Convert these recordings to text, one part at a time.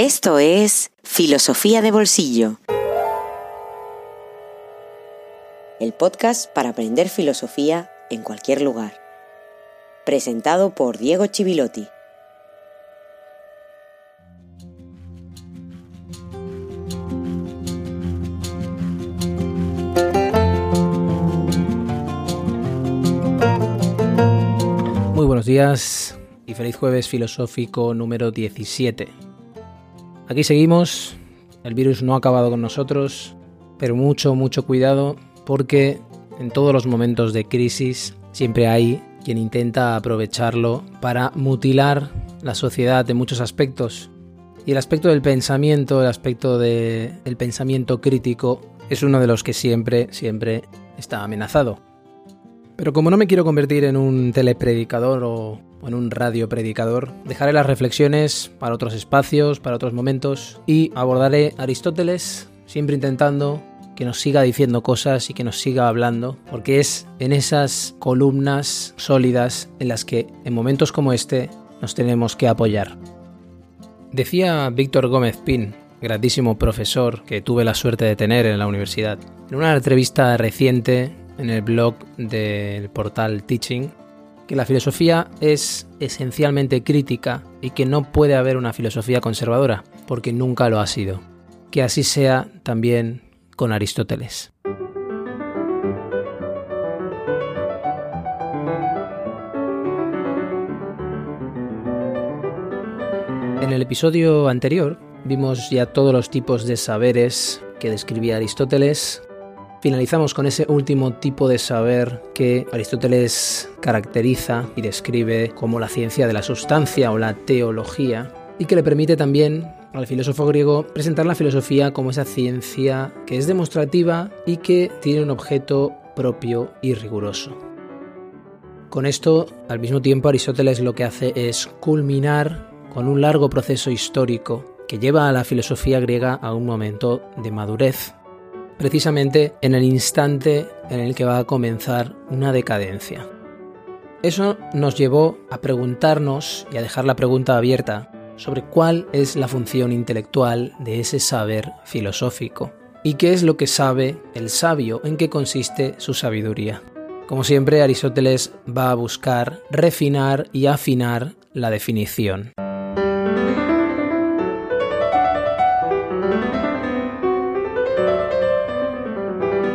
Esto es Filosofía de Bolsillo. El podcast para aprender filosofía en cualquier lugar. Presentado por Diego Chivilotti. Muy buenos días y feliz jueves filosófico número 17. Aquí seguimos, el virus no ha acabado con nosotros, pero mucho, mucho cuidado porque en todos los momentos de crisis siempre hay quien intenta aprovecharlo para mutilar la sociedad de muchos aspectos. Y el aspecto del pensamiento, el aspecto del pensamiento crítico, es uno de los que siempre, siempre está amenazado. Pero como no me quiero convertir en un telepredicador o en un radio predicador, dejaré las reflexiones para otros espacios, para otros momentos y abordaré Aristóteles siempre intentando que nos siga diciendo cosas y que nos siga hablando, porque es en esas columnas sólidas en las que en momentos como este nos tenemos que apoyar. Decía Víctor Gómez Pin, grandísimo profesor que tuve la suerte de tener en la universidad, en una entrevista reciente en el blog del portal Teaching, que la filosofía es esencialmente crítica y que no puede haber una filosofía conservadora, porque nunca lo ha sido. Que así sea también con Aristóteles. En el episodio anterior vimos ya todos los tipos de saberes que describía Aristóteles, Finalizamos con ese último tipo de saber que Aristóteles caracteriza y describe como la ciencia de la sustancia o la teología y que le permite también al filósofo griego presentar la filosofía como esa ciencia que es demostrativa y que tiene un objeto propio y riguroso. Con esto, al mismo tiempo, Aristóteles lo que hace es culminar con un largo proceso histórico que lleva a la filosofía griega a un momento de madurez precisamente en el instante en el que va a comenzar una decadencia. Eso nos llevó a preguntarnos y a dejar la pregunta abierta sobre cuál es la función intelectual de ese saber filosófico y qué es lo que sabe el sabio, en qué consiste su sabiduría. Como siempre, Aristóteles va a buscar refinar y afinar la definición.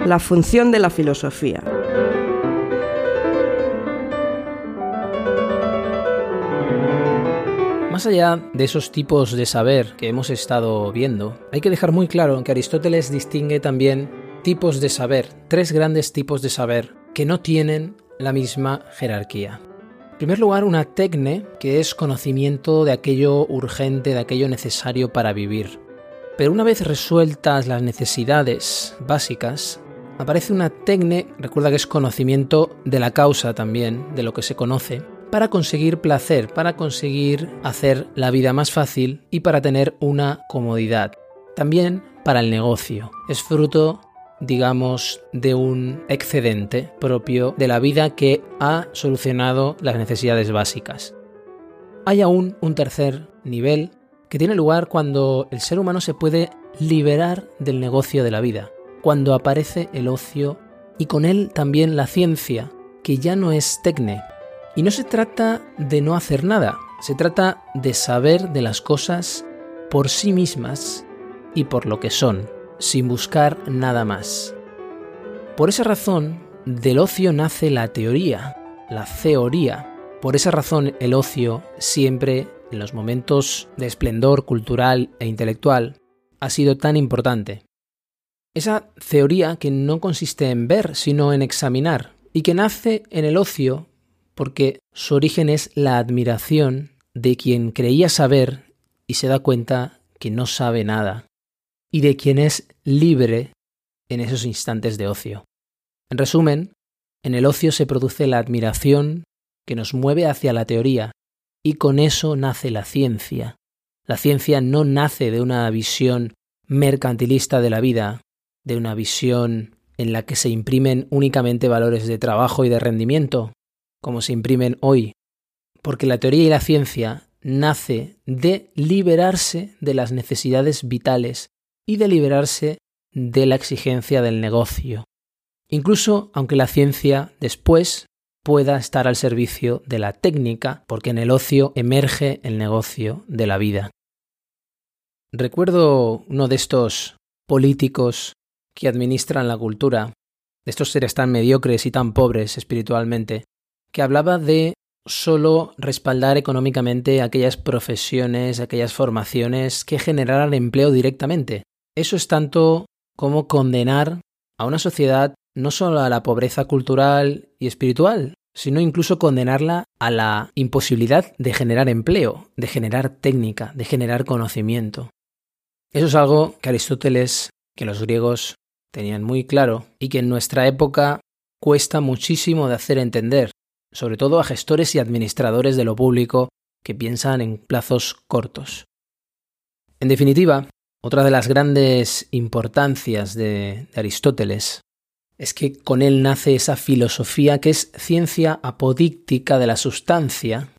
La función de la filosofía. Más allá de esos tipos de saber que hemos estado viendo, hay que dejar muy claro que Aristóteles distingue también tipos de saber, tres grandes tipos de saber que no tienen la misma jerarquía. En primer lugar, una tecne, que es conocimiento de aquello urgente, de aquello necesario para vivir. Pero una vez resueltas las necesidades básicas, aparece una tecne, recuerda que es conocimiento de la causa también, de lo que se conoce, para conseguir placer, para conseguir hacer la vida más fácil y para tener una comodidad. También para el negocio. Es fruto, digamos, de un excedente propio de la vida que ha solucionado las necesidades básicas. Hay aún un tercer nivel que tiene lugar cuando el ser humano se puede liberar del negocio de la vida cuando aparece el ocio y con él también la ciencia, que ya no es tecne. Y no se trata de no hacer nada, se trata de saber de las cosas por sí mismas y por lo que son, sin buscar nada más. Por esa razón, del ocio nace la teoría, la teoría. Por esa razón, el ocio siempre, en los momentos de esplendor cultural e intelectual, ha sido tan importante. Esa teoría que no consiste en ver, sino en examinar, y que nace en el ocio porque su origen es la admiración de quien creía saber y se da cuenta que no sabe nada, y de quien es libre en esos instantes de ocio. En resumen, en el ocio se produce la admiración que nos mueve hacia la teoría, y con eso nace la ciencia. La ciencia no nace de una visión mercantilista de la vida, de una visión en la que se imprimen únicamente valores de trabajo y de rendimiento, como se imprimen hoy, porque la teoría y la ciencia nace de liberarse de las necesidades vitales y de liberarse de la exigencia del negocio. Incluso aunque la ciencia después pueda estar al servicio de la técnica, porque en el ocio emerge el negocio de la vida. Recuerdo uno de estos políticos que administran la cultura, de estos seres tan mediocres y tan pobres espiritualmente, que hablaba de solo respaldar económicamente aquellas profesiones, aquellas formaciones que generaran empleo directamente. Eso es tanto como condenar a una sociedad no solo a la pobreza cultural y espiritual, sino incluso condenarla a la imposibilidad de generar empleo, de generar técnica, de generar conocimiento. Eso es algo que Aristóteles, que los griegos tenían muy claro y que en nuestra época cuesta muchísimo de hacer entender, sobre todo a gestores y administradores de lo público que piensan en plazos cortos. En definitiva, otra de las grandes importancias de, Aristóteles es que con él nace esa filosofía que es ciencia apodíctica de la sustancia,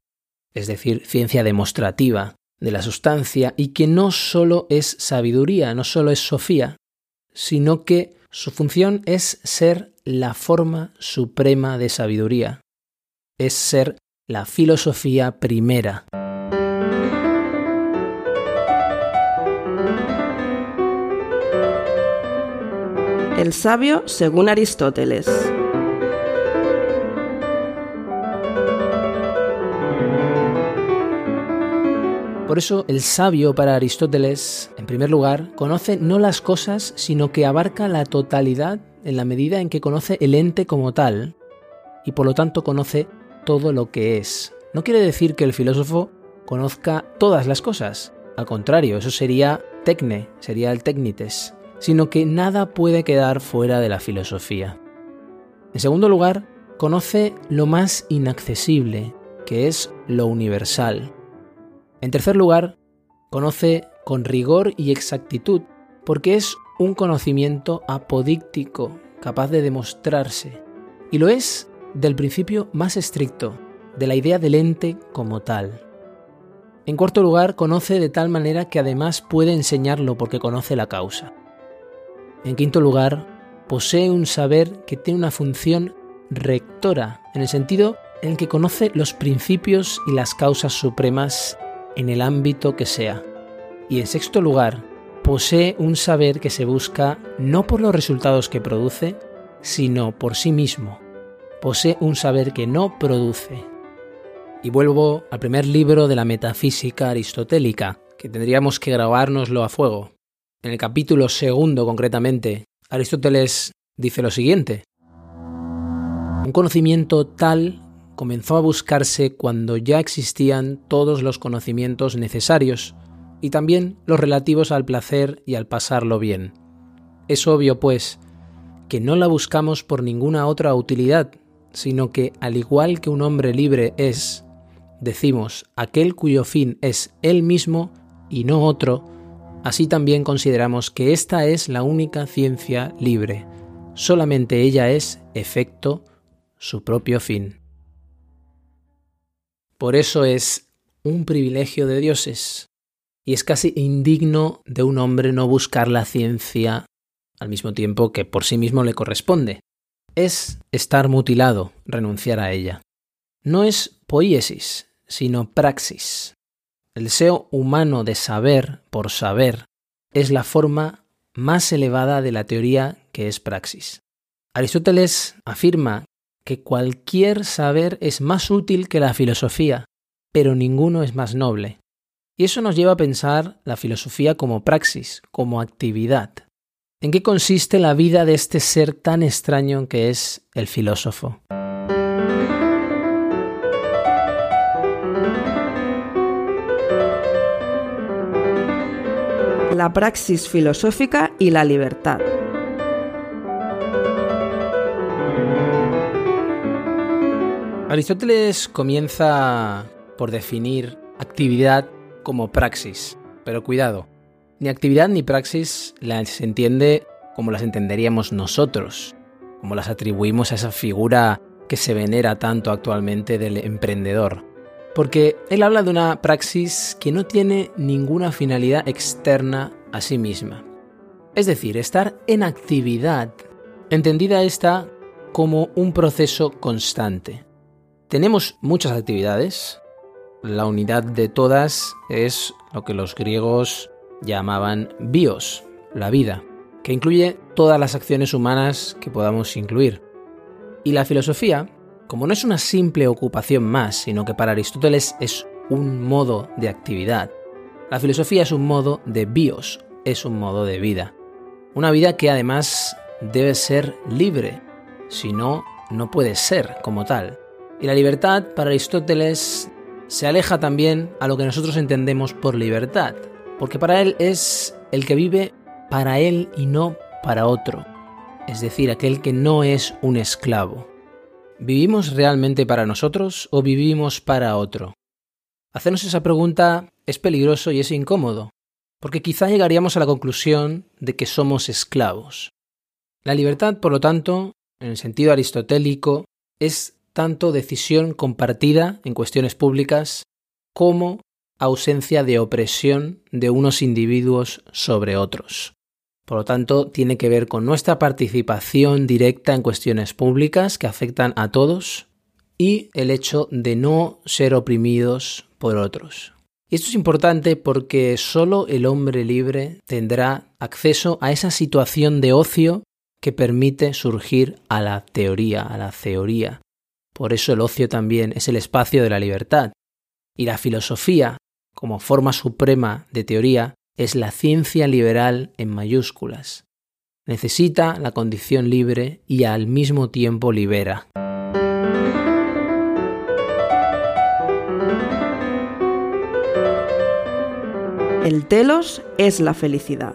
es decir, ciencia demostrativa de la sustancia, y que no solo es sabiduría, no solo es sofía, sino que su función es ser la forma suprema de sabiduría, es ser la filosofía primera. El sabio según Aristóteles. Por eso el sabio para Aristóteles, en primer lugar, conoce no las cosas, sino que abarca la totalidad en la medida en que conoce el ente como tal, y por lo tanto conoce todo lo que es. No quiere decir que el filósofo conozca todas las cosas. Al contrario, eso sería tecne, sería el tecnites, sino que nada puede quedar fuera de la filosofía. En segundo lugar, conoce lo más inaccesible, que es lo universal. En tercer lugar, conoce con rigor y exactitud, porque es un conocimiento apodíctico, capaz de demostrarse. Y lo es del principio más estricto, de la idea del ente como tal. En cuarto lugar, conoce de tal manera que además puede enseñarlo porque conoce la causa. En quinto lugar, posee un saber que tiene una función rectora, en el sentido en que conoce los principios y las causas supremas en el ámbito que sea. Y en sexto lugar, posee un saber que se busca no por los resultados que produce, sino por sí mismo, posee un saber que no produce. Y vuelvo al primer libro de la metafísica aristotélica, que tendríamos que grabárnoslo a fuego. En el capítulo segundo, concretamente, Aristóteles dice lo siguiente. Un conocimiento tal comenzó a buscarse cuando ya existían todos los conocimientos necesarios y también los relativos al placer y al pasarlo bien. Es obvio, pues, que no la buscamos por ninguna otra utilidad, sino que al igual que un hombre libre es, decimos, aquel cuyo fin es él mismo y no otro, así también consideramos que esta es la única ciencia libre, solamente ella es efecto, su propio fin. Por eso es un privilegio de dioses, y es casi indigno de un hombre no buscar la ciencia al mismo tiempo que por sí mismo le corresponde es estar mutilado, renunciar a ella. No es poiesis, sino praxis. El deseo humano de saber por saber es la forma más elevada de la teoría que es praxis. Aristóteles afirma que cualquier saber es más útil que la filosofía, pero ninguno es más noble. Y eso nos lleva a pensar la filosofía como praxis, como actividad. ¿En qué consiste la vida de este ser tan extraño que es el filósofo? La praxis filosófica y la libertad. Aristóteles comienza por definir actividad como praxis, pero cuidado, ni actividad ni praxis las entiende como las entenderíamos nosotros, como las atribuimos a esa figura que se venera tanto actualmente del emprendedor. porque él habla de una praxis que no tiene ninguna finalidad externa a sí misma. Es decir, estar en actividad, entendida esta como un proceso constante. Tenemos muchas actividades, la unidad de todas es lo que los griegos llamaban bios, la vida, que incluye todas las acciones humanas que podamos incluir. Y la filosofía como no es una simple ocupación más, sino que para Aristóteles es un modo de actividad, la filosofía es un modo de bios, es un modo de vida. Una vida que además debe ser libre, si no, no puede ser como tal. Y la libertad para Aristóteles se aleja también a lo que nosotros entendemos por libertad, porque para él es el que vive para él y no para otro, es decir, aquel que no es un esclavo. ¿Vivimos realmente para nosotros o vivimos para otro? Hacernos esa pregunta es peligroso y es incómodo, porque quizá llegaríamos a la conclusión de que somos esclavos. La libertad, por lo tanto, en el sentido aristotélico, es tanto decisión compartida en cuestiones públicas como ausencia de opresión de unos individuos sobre otros. Por lo tanto, tiene que ver con nuestra participación directa en cuestiones públicas que afectan a todos y el hecho de no ser oprimidos por otros. Y esto es importante porque solo el hombre libre tendrá acceso a esa situación de ocio que permite surgir a la teoría, a la teoría. Por eso el ocio también es el espacio de la libertad. Y la filosofía, como forma suprema de teoría, es la ciencia liberal en mayúsculas. Necesita la condición libre y al mismo tiempo libera. El telos es la felicidad.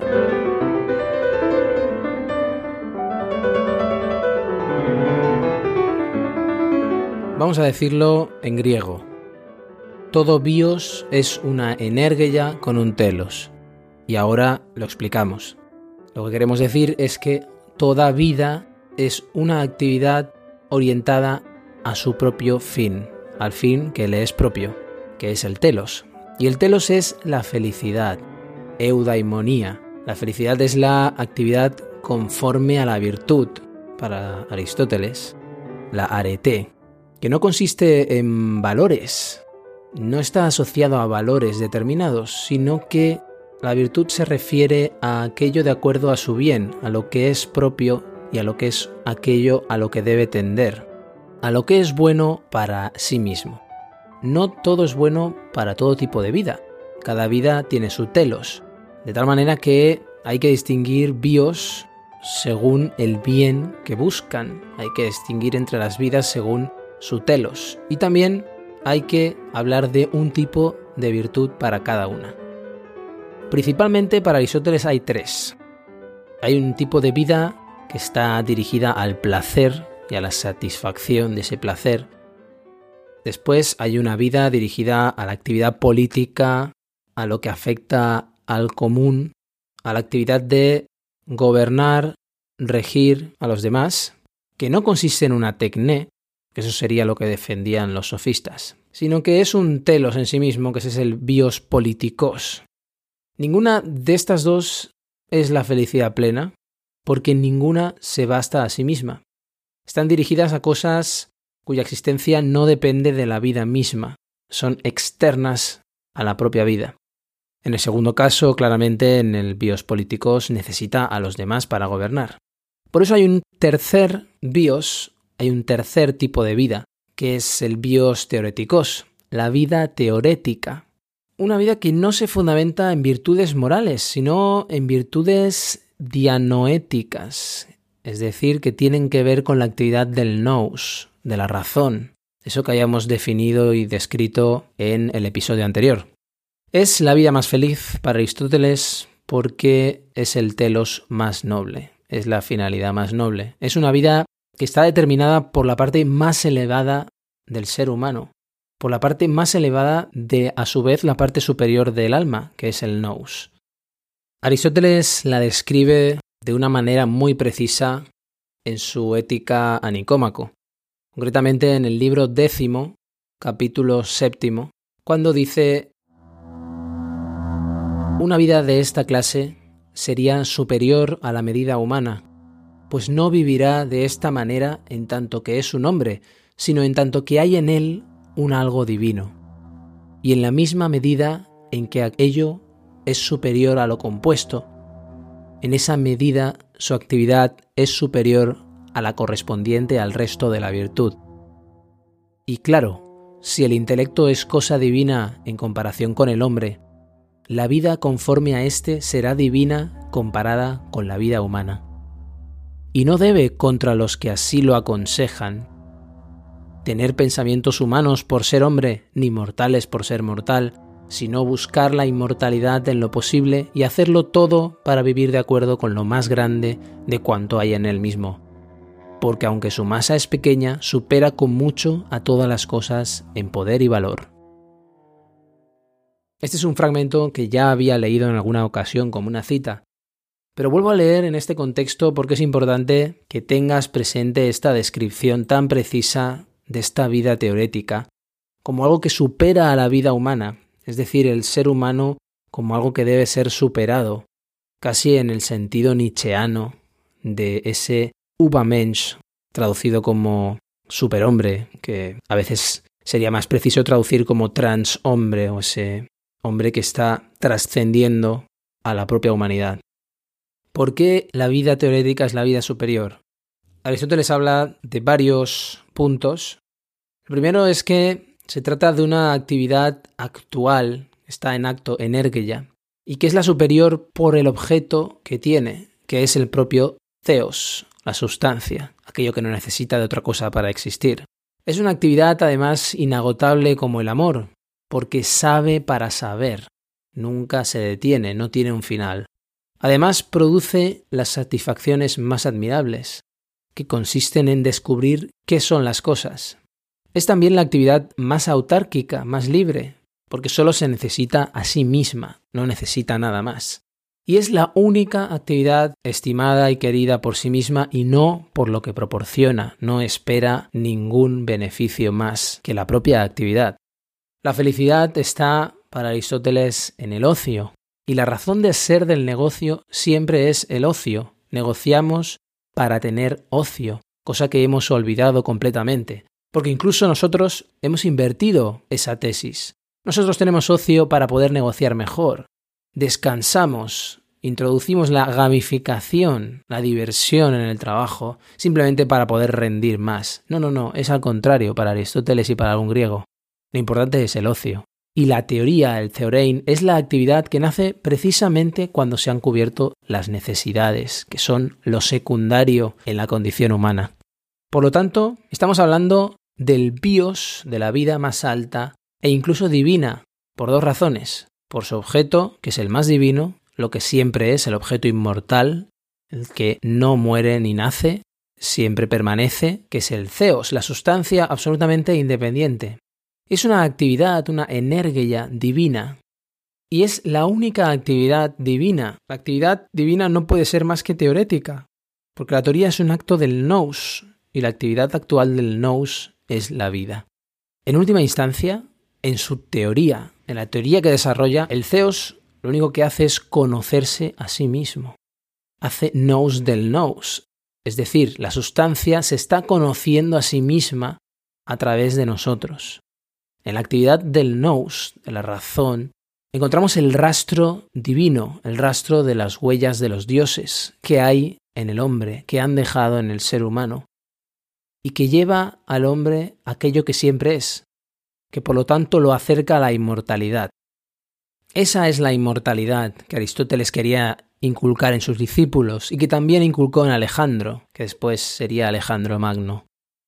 Vamos a decirlo en griego. Todo bios es una energeia con un telos. Y ahora lo explicamos. Lo que queremos decir es que toda vida es una actividad orientada a su propio fin, al fin que le es propio, que es el telos. Y el telos es la felicidad, eudaimonía. La felicidad es la actividad conforme a la virtud, para Aristóteles, la arete, que no consiste en valores, no está asociado a valores determinados, sino que la virtud se refiere a aquello de acuerdo a su bien, a lo que es propio y a lo que es aquello a lo que debe tender, a lo que es bueno para sí mismo. No todo es bueno para todo tipo de vida. Cada vida tiene su telos, de tal manera que hay que distinguir bios según el bien que buscan. Hay que distinguir entre las vidas según su telos. Y también hay que hablar de un tipo de virtud para cada una. Principalmente para Aristóteles hay tres. Hay un tipo de vida que está dirigida al placer y a la satisfacción de ese placer. Después hay una vida dirigida a la actividad política, a lo que afecta al común, a la actividad de gobernar, regir a los demás, que no consiste en una tecné, que eso sería lo que defendían los sofistas, sino que es un telos en sí mismo, que es el bios políticos, Ninguna de estas dos es la felicidad plena, porque ninguna se basta a sí misma. Están dirigidas a cosas cuya existencia no depende de la vida misma, son externas a la propia vida. En el segundo caso, claramente en el bios políticos necesita a los demás para gobernar. Por eso hay un tercer bios, hay un tercer tipo de vida, que es el bios teoréticos, la vida teorética, una vida que no se fundamenta en virtudes morales, sino en virtudes dianoéticas, es decir, que tienen que ver con la actividad del nous, de la razón, eso que hayamos definido y descrito en el episodio anterior. Es la vida más feliz para Aristóteles porque es el telos más noble, es la finalidad más noble. Es una vida que está determinada por la parte más elevada del ser humano, por la parte más elevada de, a su vez, la parte superior del alma, que es el nous. Aristóteles la describe de una manera muy precisa en su Ética a Nicómaco. Concretamente en el libro décimo, capítulo séptimo, cuando dice una vida de esta clase sería superior a la medida humana, pues no vivirá de esta manera en tanto que es un hombre, sino en tanto que hay en él un algo divino, y en la misma medida en que aquello es superior a lo compuesto, en esa medida su actividad es superior a la correspondiente al resto de la virtud. Y claro, si el intelecto es cosa divina en comparación con el hombre, la vida conforme a éste será divina comparada con la vida humana. Y no debe contra los que así lo aconsejan tener pensamientos humanos por ser hombre, ni mortales por ser mortal, sino buscar la inmortalidad en lo posible y hacerlo todo para vivir de acuerdo con lo más grande de cuanto hay en él mismo. Porque aunque su masa es pequeña, supera con mucho a todas las cosas en poder y valor. Este es un fragmento que ya había leído en alguna ocasión como una cita, pero vuelvo a leer en este contexto porque es importante que tengas presente esta descripción tan precisa de esta vida teorética como algo que supera a la vida humana, es decir, el ser humano como algo que debe ser superado, casi en el sentido nietzscheano de ese Übermensch, traducido como superhombre, que a veces sería más preciso traducir como transhombre o ese hombre que está trascendiendo a la propia humanidad. ¿Por qué la vida teorética es la vida superior? Aristóteles habla de varios puntos. El primero es que se trata de una actividad actual, está en acto energía, y que es la superior por el objeto que tiene, que es el propio theos, la sustancia, aquello que no necesita de otra cosa para existir. Es una actividad además inagotable como el amor, porque sabe para saber, nunca se detiene, no tiene un final. Además, produce las satisfacciones más admirables, que consisten en descubrir qué son las cosas. Es también la actividad más autárquica, más libre, porque solo se necesita a sí misma, no necesita nada más. Y es la única actividad estimada y querida por sí misma y no por lo que proporciona, no espera ningún beneficio más que la propia actividad. La felicidad está para Aristóteles en el ocio, y la razón de ser del negocio siempre es el ocio. Negociamos para tener ocio, cosa que hemos olvidado completamente, porque incluso nosotros hemos invertido esa tesis. Nosotros tenemos ocio para poder negociar mejor. Descansamos, introducimos la gamificación, la diversión en el trabajo, simplemente para poder rendir más. No, no, no, es al contrario para Aristóteles y para algún griego. Lo importante es el ocio. Y la teoría, el theorein, es la actividad que nace precisamente cuando se han cubierto las necesidades, que son lo secundario en la condición humana. Por lo tanto, estamos hablando del bios de la vida más alta e incluso divina, por dos razones. Por su objeto, que es el más divino, lo que siempre es el objeto inmortal, el que no muere ni nace, siempre permanece, que es el Zeos, la sustancia absolutamente independiente, es una actividad, una energía divina. Y es la única actividad divina. La actividad divina no puede ser más que teorética, porque la teoría es un acto del nous, y la actividad actual del nous es la vida. En última instancia, en su teoría, en la teoría que desarrolla, el Zeus lo único que hace es conocerse a sí mismo. Hace nous del nous, es decir, la sustancia se está conociendo a sí misma a través de nosotros. En la actividad del nous, de la razón, encontramos el rastro divino, el rastro de las huellas de los dioses que hay en el hombre, que han dejado en el ser humano, y que lleva al hombre aquello que siempre es, que por lo tanto lo acerca a la inmortalidad. Esa es la inmortalidad que Aristóteles quería inculcar en sus discípulos y que también inculcó en Alejandro, que después sería Alejandro Magno.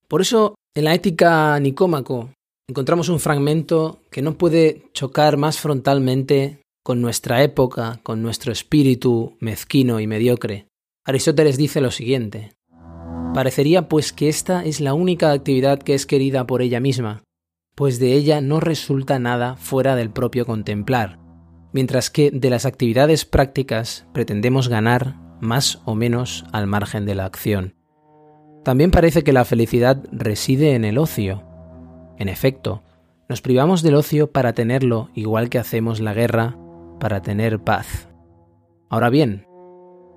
Por eso, en la ética Nicómaco, encontramos un fragmento que no puede chocar más frontalmente con nuestra época, con nuestro espíritu mezquino y mediocre. Aristóteles dice lo siguiente. Parecería pues que esta es la única actividad que es querida por ella misma, pues de ella no resulta nada fuera del propio contemplar, mientras que de las actividades prácticas pretendemos ganar más o menos al margen de la acción. También parece que la felicidad reside en el ocio, en efecto, Nos privamos del ocio para tenerlo, igual que hacemos la guerra para tener paz. Ahora bien,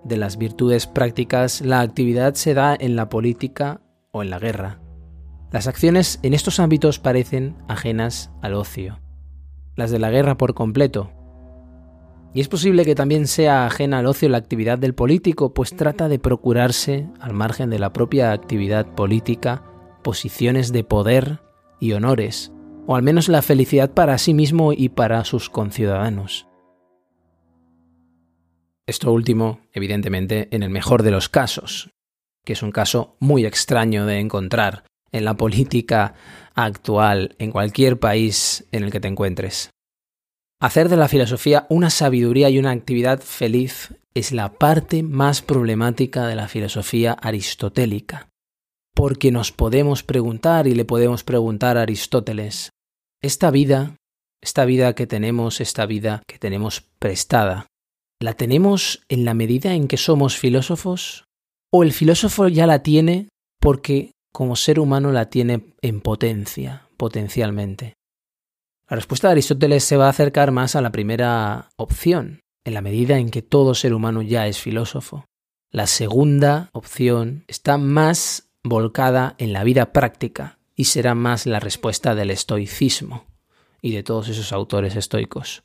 de las virtudes prácticas, la actividad se da en la política o en la guerra. Las acciones en estos ámbitos parecen ajenas al ocio, las de la guerra por completo. Y es posible que también sea ajena al ocio la actividad del político, pues trata de procurarse, al margen de la propia actividad política, posiciones de poder y honores, o al menos la felicidad para sí mismo y para sus conciudadanos. Esto último, evidentemente, en el mejor de los casos, que es un caso muy extraño de encontrar en la política actual en cualquier país en el que te encuentres. Hacer de la filosofía una sabiduría y una actividad feliz es la parte más problemática de la filosofía aristotélica, porque nos podemos preguntar y le podemos preguntar a Aristóteles, esta vida, esta vida que tenemos, esta vida que tenemos prestada, ¿la tenemos en la medida en que somos filósofos? ¿O el filósofo ya la tiene porque como ser humano la tiene en potencia, potencialmente? La respuesta de Aristóteles se va a acercar más a la primera opción, en la medida en que todo ser humano ya es filósofo. La segunda opción está más volcada en la vida práctica y será más la respuesta del estoicismo y de todos esos autores estoicos.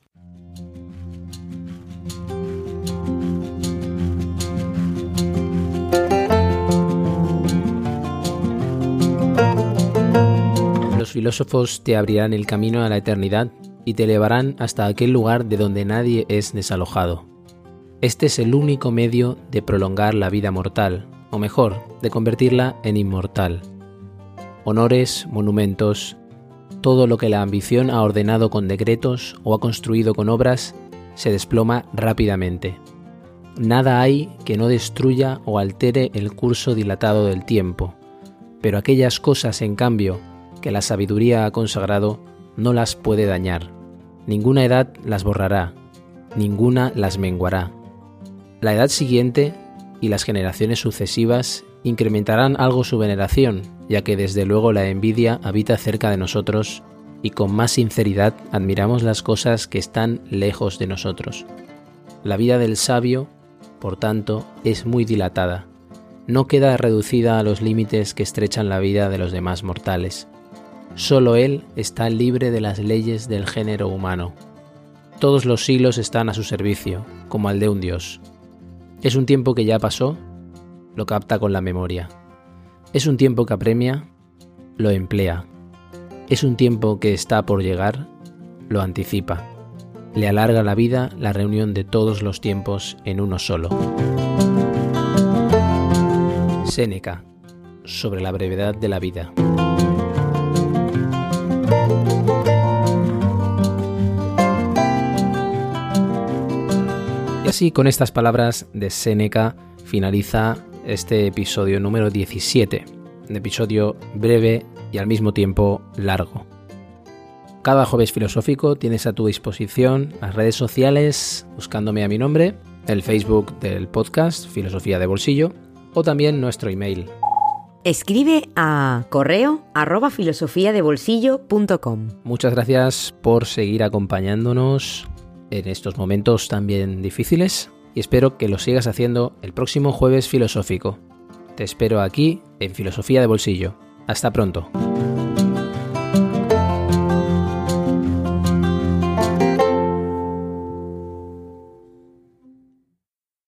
Los filósofos te abrirán el camino a la eternidad y te elevarán hasta aquel lugar de donde nadie es desalojado. Este es el único medio de prolongar la vida mortal, o mejor, de convertirla en inmortal. Honores, monumentos, todo lo que la ambición ha ordenado con decretos o ha construido con obras, se desploma rápidamente. Nada hay que no destruya o altere el curso dilatado del tiempo, pero aquellas cosas, en cambio, que la sabiduría ha consagrado, no las puede dañar. Ninguna edad las borrará, ninguna las menguará. La edad siguiente y las generaciones sucesivas incrementarán algo su veneración, ya que desde luego la envidia habita cerca de nosotros y con más sinceridad admiramos las cosas que están lejos de nosotros. La vida del sabio, por tanto, es muy dilatada. No queda reducida a los límites que estrechan la vida de los demás mortales. Solo Él está libre de las leyes del género humano. Todos los siglos están a su servicio, como al de un Dios. Es un tiempo que ya pasó, lo capta con la memoria. Es un tiempo que apremia, lo emplea. Es un tiempo que está por llegar, lo anticipa. Le alarga la vida la reunión de todos los tiempos en uno solo. Séneca, sobre la brevedad de la vida. Y así, con estas palabras de Séneca, finaliza este episodio número 17, un episodio breve y al mismo tiempo largo. Cada jueves filosófico tienes a tu disposición las redes sociales buscándome a mi nombre, el Facebook del podcast Filosofía de Bolsillo o también nuestro email. Escribe a correo arroba Muchas gracias por seguir acompañándonos en estos momentos también difíciles y espero que lo sigas haciendo el próximo jueves filosófico. Te espero aquí en Filosofía de Bolsillo. Hasta pronto.